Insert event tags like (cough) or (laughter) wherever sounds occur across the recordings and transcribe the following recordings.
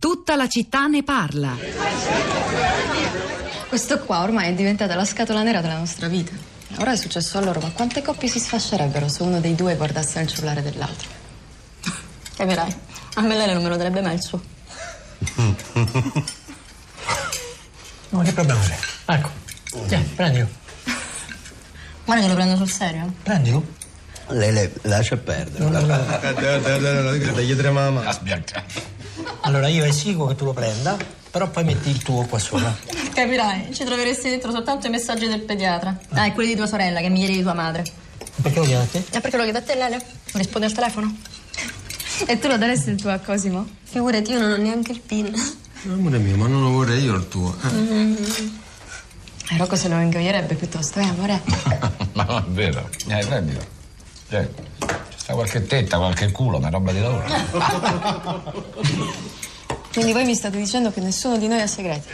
Tutta la città ne parla. Questo qua ormai è diventata la scatola nera della nostra vita. Ora è successo a loro, ma quante coppie si sfascerebbero se uno dei due guardasse il cellulare dell'altro? Capirai, a me lei non me lo darebbe mai il suo. No, che problema c'è? Ecco, tieni, prendilo. Guarda che lo prendo sul serio. Prendilo. Lei le lascia perdere. No, no, no. Gli trema la Allora io esigo che tu lo prenda, però poi metti il tuo qua sopra. (laughs) Capirai, ci troveresti dentro soltanto i messaggi del pediatra. Ah, e quelli di tua sorella, che è migliore di tua madre. Perché lo chiedi a te? E perché lo chiedo a te, Lelio? Rispondi al telefono? E tu lo daresti il tuo a Cosimo? Figurati, io non ho neanche il PIN. Amore mio, ma non lo vorrei io il tuo. E Rocco se lo ingoierebbe piuttosto, eh, amore? (laughs) Ma non è vero. Eh, prendilo. Cioè, sta qualche tetta, qualche culo, ma roba di lavoro. Quindi voi mi state dicendo che nessuno di noi ha segreti?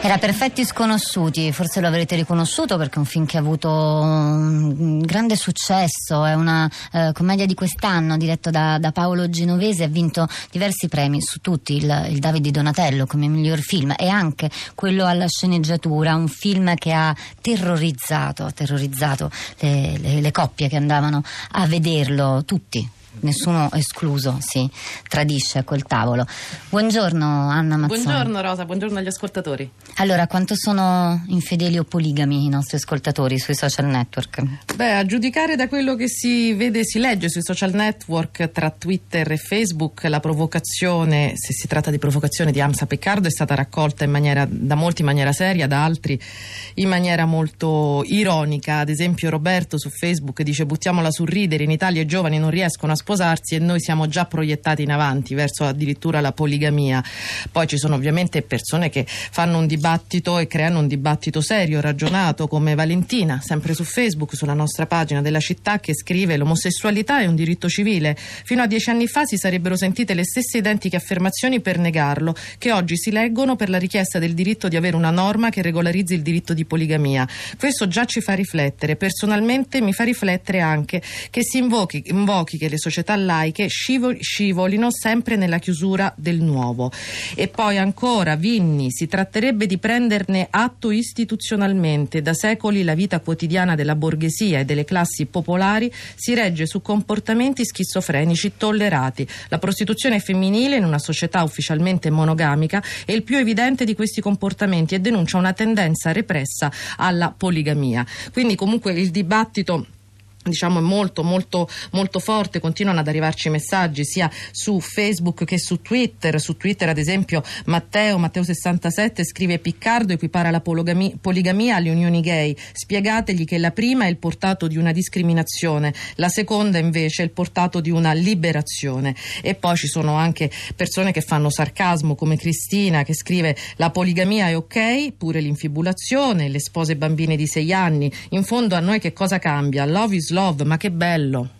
Era Perfetti Sconosciuti, forse lo avrete riconosciuto perché è un film che ha avuto un grande successo, è una eh, commedia di quest'anno diretto da, da Paolo Genovese, ha vinto diversi premi, su tutti il, il David di Donatello come miglior film e anche quello alla sceneggiatura, un film che ha terrorizzato, ha terrorizzato le, le- le coppie che andavano a vederlo, tutti. Nessuno escluso, si tradisce a quel tavolo. Buongiorno Anna Mazzoni. Buongiorno Rosa, buongiorno agli ascoltatori. Allora, quanto sono infedeli o poligami i nostri ascoltatori sui social network? Beh, a giudicare da quello che si vede e si legge sui social network tra Twitter e Facebook, la provocazione, se si tratta di provocazione di Amsa Peccardo, è stata raccolta in maniera, da molti in maniera seria, da altri in maniera molto ironica. Ad esempio Roberto su Facebook dice buttiamola sul ridere, in Italia i giovani non riescono a sposarsi e noi siamo già proiettati in avanti verso addirittura la poligamia. Poi ci sono ovviamente persone che fanno un dibattito e creano un dibattito serio, ragionato, come Valentina, sempre su Facebook, sulla nostra pagina della città, che scrive l'omosessualità è un diritto civile. Fino a dieci anni fa si sarebbero sentite le stesse identiche affermazioni per negarlo, che oggi si leggono per la richiesta del diritto di avere una norma che regolarizzi il diritto di poligamia. Questo già ci fa riflettere. Personalmente mi fa riflettere anche che si invochi, invochi che le società laiche scivo- scivolino sempre nella chiusura del nuovo. E poi ancora, Vinni, si tratterebbe di prenderne atto istituzionalmente. Da secoli la vita quotidiana della borghesia e delle classi popolari si regge su comportamenti schizofrenici tollerati. La prostituzione femminile in una società ufficialmente monogamica è il più evidente di questi comportamenti e denuncia una tendenza repressa alla poligamia. Quindi comunque il dibattito diciamo è molto molto molto forte continuano ad arrivarci messaggi sia su Facebook che su Twitter. Su Twitter ad esempio Matteo Matteo 67 scrive Piccardo equipara la poligamia alle unioni gay. Spiegategli che la prima è il portato di una discriminazione la seconda invece è il portato di una liberazione. E poi ci sono anche persone che fanno sarcasmo come Cristina che scrive la poligamia è ok pure l'infibulazione le spose bambine di 6 anni. In fondo a noi che cosa cambia? Love is love ma che bello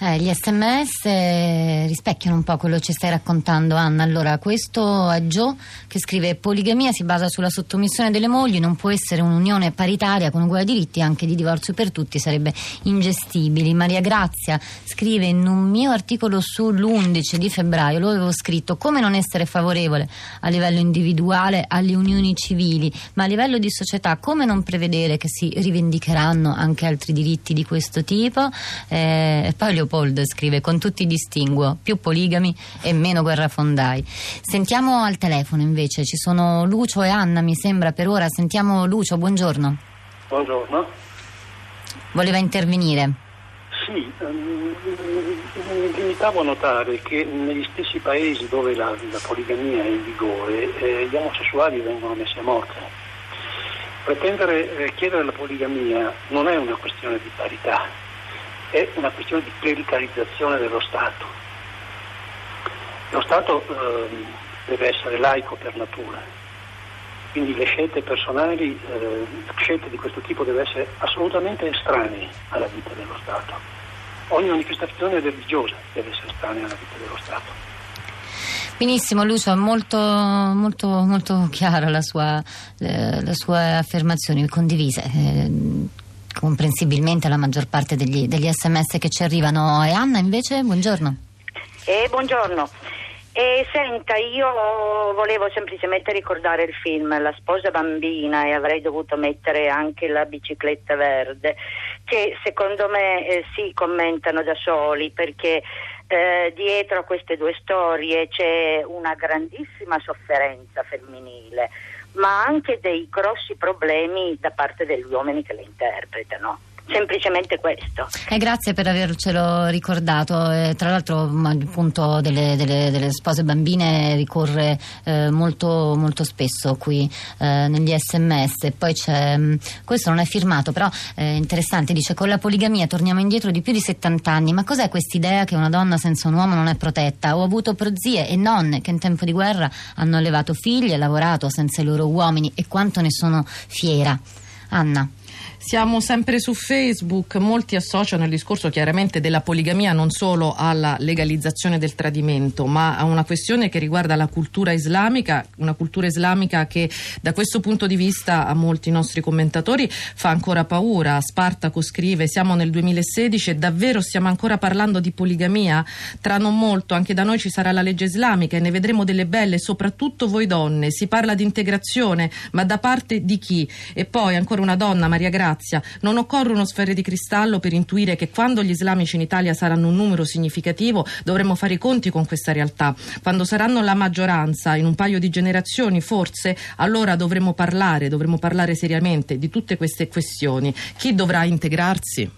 Eh, gli sms eh, rispecchiano un po' quello che ci stai raccontando Anna. Allora, questo è Joe che scrive poligamia si basa sulla sottomissione delle mogli, non può essere un'unione paritaria con uguali diritti anche di divorzio per tutti, sarebbe ingestibile. Maria Grazia scrive in un mio articolo sull'11 di febbraio, lo avevo scritto, come non essere favorevole a livello individuale alle unioni civili, ma a livello di società come non prevedere che si rivendicheranno anche altri diritti di questo tipo? Eh, poi Leopold scrive con tutti distinguo, più poligami e meno guerrafondai. Sentiamo al telefono invece, ci sono Lucio e Anna mi sembra per ora, sentiamo Lucio, buongiorno. Buongiorno. Voleva intervenire. Sì, ehm, mi limitavo a notare che negli stessi paesi dove la, la poligamia è in vigore, eh, gli omosessuali vengono messi a morte. Pretendere eh, chiedere la poligamia non è una questione di parità, è una questione di clericalizzazione dello Stato. Lo Stato ehm, deve essere laico per natura, quindi le scelte personali, eh, scelte di questo tipo devono essere assolutamente estranee alla vita dello Stato. Ogni manifestazione religiosa deve essere estranea alla vita dello Stato. Benissimo Lucio, molto, molto, molto chiara la sua, eh, la sua affermazione, condivise. Comprensibilmente la maggior parte degli, degli sms che ci arrivano. E Anna invece, buongiorno. Eh, buongiorno. Eh, senta, io volevo semplicemente ricordare il film La sposa bambina e avrei dovuto mettere anche la bicicletta verde, che secondo me eh, si commentano da soli perché eh, dietro a queste due storie c'è una grandissima sofferenza femminile, ma anche dei grossi problemi da parte degli uomini che le interpretano semplicemente questo. E grazie per avercelo ricordato. Eh, tra l'altro il punto delle, delle, delle spose bambine ricorre eh, molto, molto, spesso qui eh, negli sms. Poi c'è, mh, questo non è firmato, però è interessante, dice con la poligamia torniamo indietro di più di 70 anni. Ma cos'è quest'idea che una donna senza un uomo non è protetta? Ho avuto prozie e nonne che in tempo di guerra hanno allevato figli e lavorato senza i loro uomini e quanto ne sono fiera. Anna. Siamo sempre su Facebook, molti associano il discorso chiaramente della poligamia non solo alla legalizzazione del tradimento, ma a una questione che riguarda la cultura islamica, una cultura islamica che da questo punto di vista a molti nostri commentatori fa ancora paura. Spartaco scrive siamo nel 2016 e davvero stiamo ancora parlando di poligamia? Tra non molto anche da noi ci sarà la legge islamica e ne vedremo delle belle, soprattutto voi donne. Si parla di integrazione, ma da parte di chi? E poi ancora una donna, Maria Grazia grazia. Non occorrono sfere di cristallo per intuire che quando gli islamici in Italia saranno un numero significativo dovremo fare i conti con questa realtà. Quando saranno la maggioranza in un paio di generazioni, forse, allora dovremo parlare, dovremo parlare seriamente di tutte queste questioni. Chi dovrà integrarsi?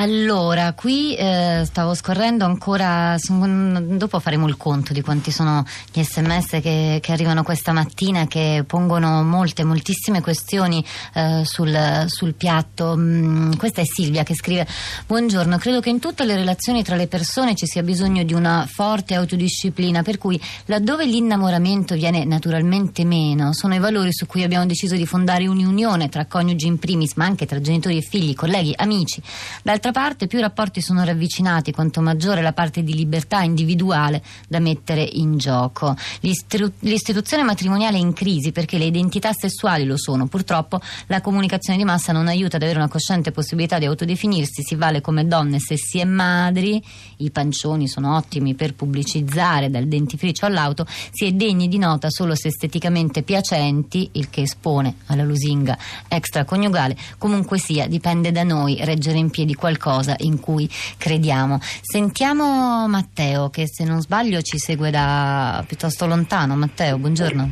Allora, qui eh, stavo scorrendo ancora, dopo faremo il conto di quanti sono gli sms che, che arrivano questa mattina che pongono molte, moltissime questioni eh, sul, sul, piatto. Mm, questa è Silvia che scrive, buongiorno, credo che in tutte le relazioni tra le persone ci sia bisogno di una forte autodisciplina, per cui laddove l'innamoramento viene naturalmente meno, sono i valori su cui abbiamo deciso di fondare un'unione tra coniugi in primis, ma anche tra genitori e figli, colleghi, amici. D'altra D'altra parte, più i rapporti sono ravvicinati, quanto maggiore la parte di libertà individuale da mettere in gioco. L'istitu- l'istituzione matrimoniale è in crisi perché le identità sessuali lo sono. Purtroppo la comunicazione di massa non aiuta ad avere una cosciente possibilità di autodefinirsi. Si vale come donne se si è madri, i pancioni sono ottimi per pubblicizzare dal dentifricio all'auto, si è degni di nota solo se esteticamente piacenti, il che espone alla lusinga extraconiugale. Comunque sia, dipende da noi reggere in piedi qualcosa qualcosa in cui crediamo. Sentiamo Matteo che se non sbaglio ci segue da piuttosto lontano. Matteo, buongiorno.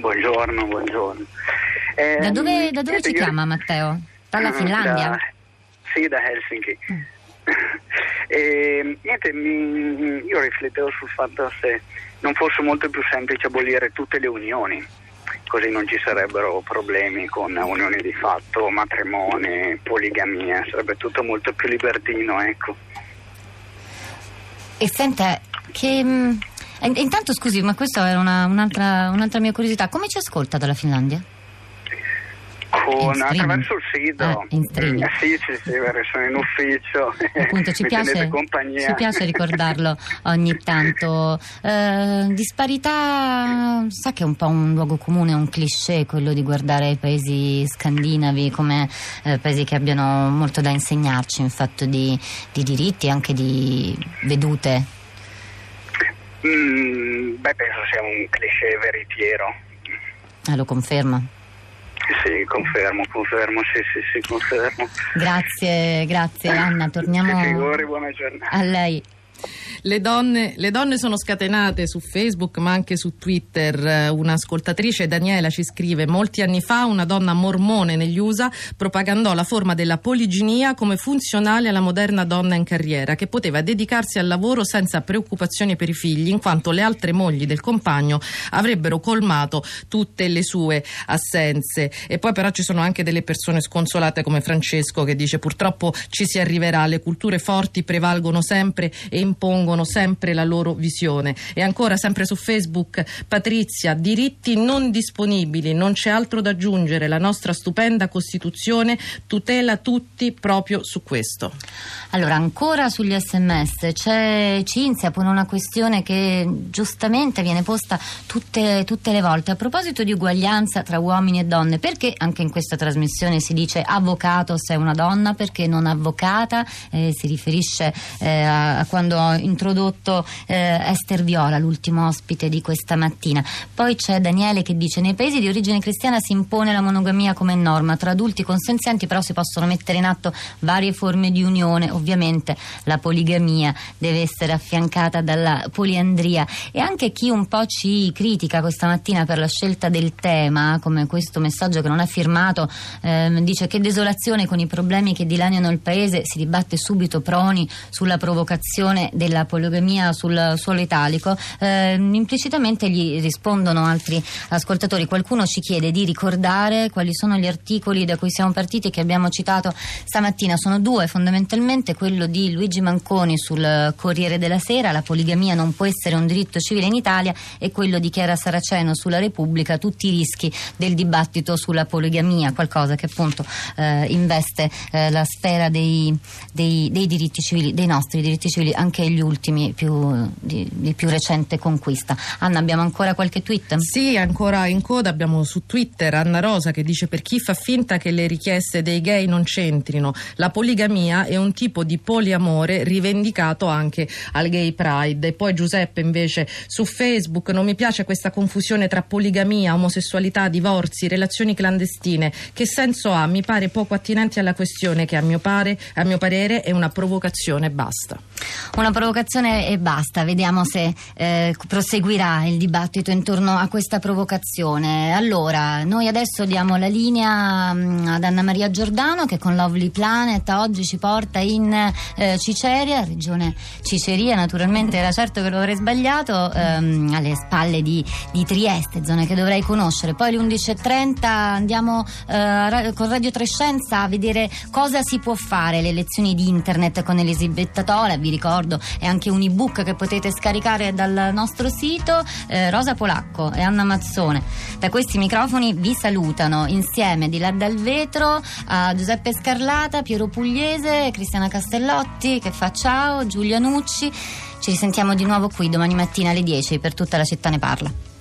Buongiorno, buongiorno. Eh, da dove, da dove ci io... chiama Matteo? Dalla mm, Finlandia? Da, sì, da Helsinki. Mm. (laughs) E, niente, mi, io riflettevo sul fatto se non fosse molto più semplice abolire tutte le unioni così non ci sarebbero problemi con unioni di fatto, matrimoni, poligamia, sarebbe tutto molto più libertino, ecco. E senta, che... Mm, intanto scusi, ma questa era una, un'altra, un'altra mia curiosità, come ci ascolta dalla Finlandia? Con, attraverso il sito. Ah. Eh, sì, sì, sì, sono in ufficio. Appunto, ci, (laughs) piace, ci piace ricordarlo ogni (laughs) tanto. Eh, disparità, sa che è un po' un luogo comune, un cliché quello di guardare i paesi scandinavi come eh, paesi che abbiano molto da insegnarci in fatto di, di diritti e anche di vedute. Mm, beh, penso sia un cliché veritiero. Ah, lo conferma? Sì, confermo, confermo, sì, sì, sì, confermo. Grazie, grazie Anna, torniamo Figuri, buona giornata. a lei. Le donne, le donne, sono scatenate su Facebook ma anche su Twitter. Un'ascoltatrice, Daniela, ci scrive: Molti anni fa una donna mormone negli USA propagandò la forma della poliginia come funzionale alla moderna donna in carriera, che poteva dedicarsi al lavoro senza preoccupazioni per i figli, in quanto le altre mogli del compagno avrebbero colmato tutte le sue assenze. E poi, però, ci sono anche delle persone sconsolate come Francesco che dice: Purtroppo ci si arriverà, le culture forti prevalgono sempre e impongono impongono sempre la loro visione. E ancora sempre su Facebook Patrizia, diritti non disponibili, non c'è altro da aggiungere, la nostra stupenda Costituzione tutela tutti proprio su questo. Allora, ancora sugli sms c'è Cinzia pone una questione che giustamente viene posta tutte, tutte, le volte a proposito di uguaglianza tra uomini e donne. Perché anche in questa trasmissione si dice avvocato se è una donna, perché non avvocata? Eh, si riferisce eh, a, a, quando introdotto eh, Esther Viola, l'ultimo ospite di questa mattina. Poi c'è Daniele che dice nei paesi di origine cristiana si impone la monogamia come norma, tra adulti consenzienti però si possono mettere in atto varie forme di unione. Ovviamente la poligamia deve essere affiancata dalla poliandria. E anche chi un po' ci critica questa mattina per la scelta del tema, come questo messaggio che non è firmato, ehm, dice che desolazione con i problemi che dilaniano il paese, si dibatte subito proni sulla provocazione della poligamia sul suolo italico, ehm, implicitamente gli rispondono altri ascoltatori, qualcuno ci chiede di ricordare quali sono gli articoli da cui siamo partiti che abbiamo citato stamattina, sono due fondamentalmente quello di Luigi Manconi sul Corriere della Sera, la poligamia non può essere un diritto civile in Italia e quello di Chiara Saraceno sulla Repubblica, tutti i rischi del dibattito sulla poligamia, qualcosa che appunto eh, investe eh, la sfera dei, dei, dei, diritti civili, dei nostri diritti civili, anche gli ultimi più, di, di, più recente conquista. Anna, abbiamo ancora qualche tweet? Sì, ancora in coda abbiamo su Twitter Anna Rosa che dice per chi fa finta che le richieste dei gay non c'entrino, la poligamia è un tipo di poliamore rivendicato anche al Gay Pride. E poi Giuseppe invece su Facebook non mi piace questa confusione tra poligamia, omosessualità, divorzi, relazioni clandestine. Che senso ha? Mi pare poco attinente alla questione che a mio, pare, a mio parere è una provocazione basta. Una provocazione e basta, vediamo se eh, proseguirà il dibattito intorno a questa provocazione. Allora, noi adesso diamo la linea mh, ad Anna Maria Giordano che con Lovely Planet oggi ci porta in eh, Ciceria, regione Ciceria, naturalmente era certo che lo avrei sbagliato, ehm, alle spalle di, di, Trieste, zone che dovrei conoscere. Poi alle 11.30 andiamo eh, con Radio Trescenza a vedere cosa si può fare, le lezioni di internet con Elisabetta Tola, vi ricordo è anche un ebook che potete scaricare dal nostro sito, eh, Rosa Polacco e Anna Mazzone. Da questi microfoni vi salutano insieme di là dal vetro a Giuseppe Scarlata, Piero Pugliese, Cristiana Castellotti che fa ciao, Giulia Nucci. Ci risentiamo di nuovo qui domani mattina alle 10 per tutta la città ne parla.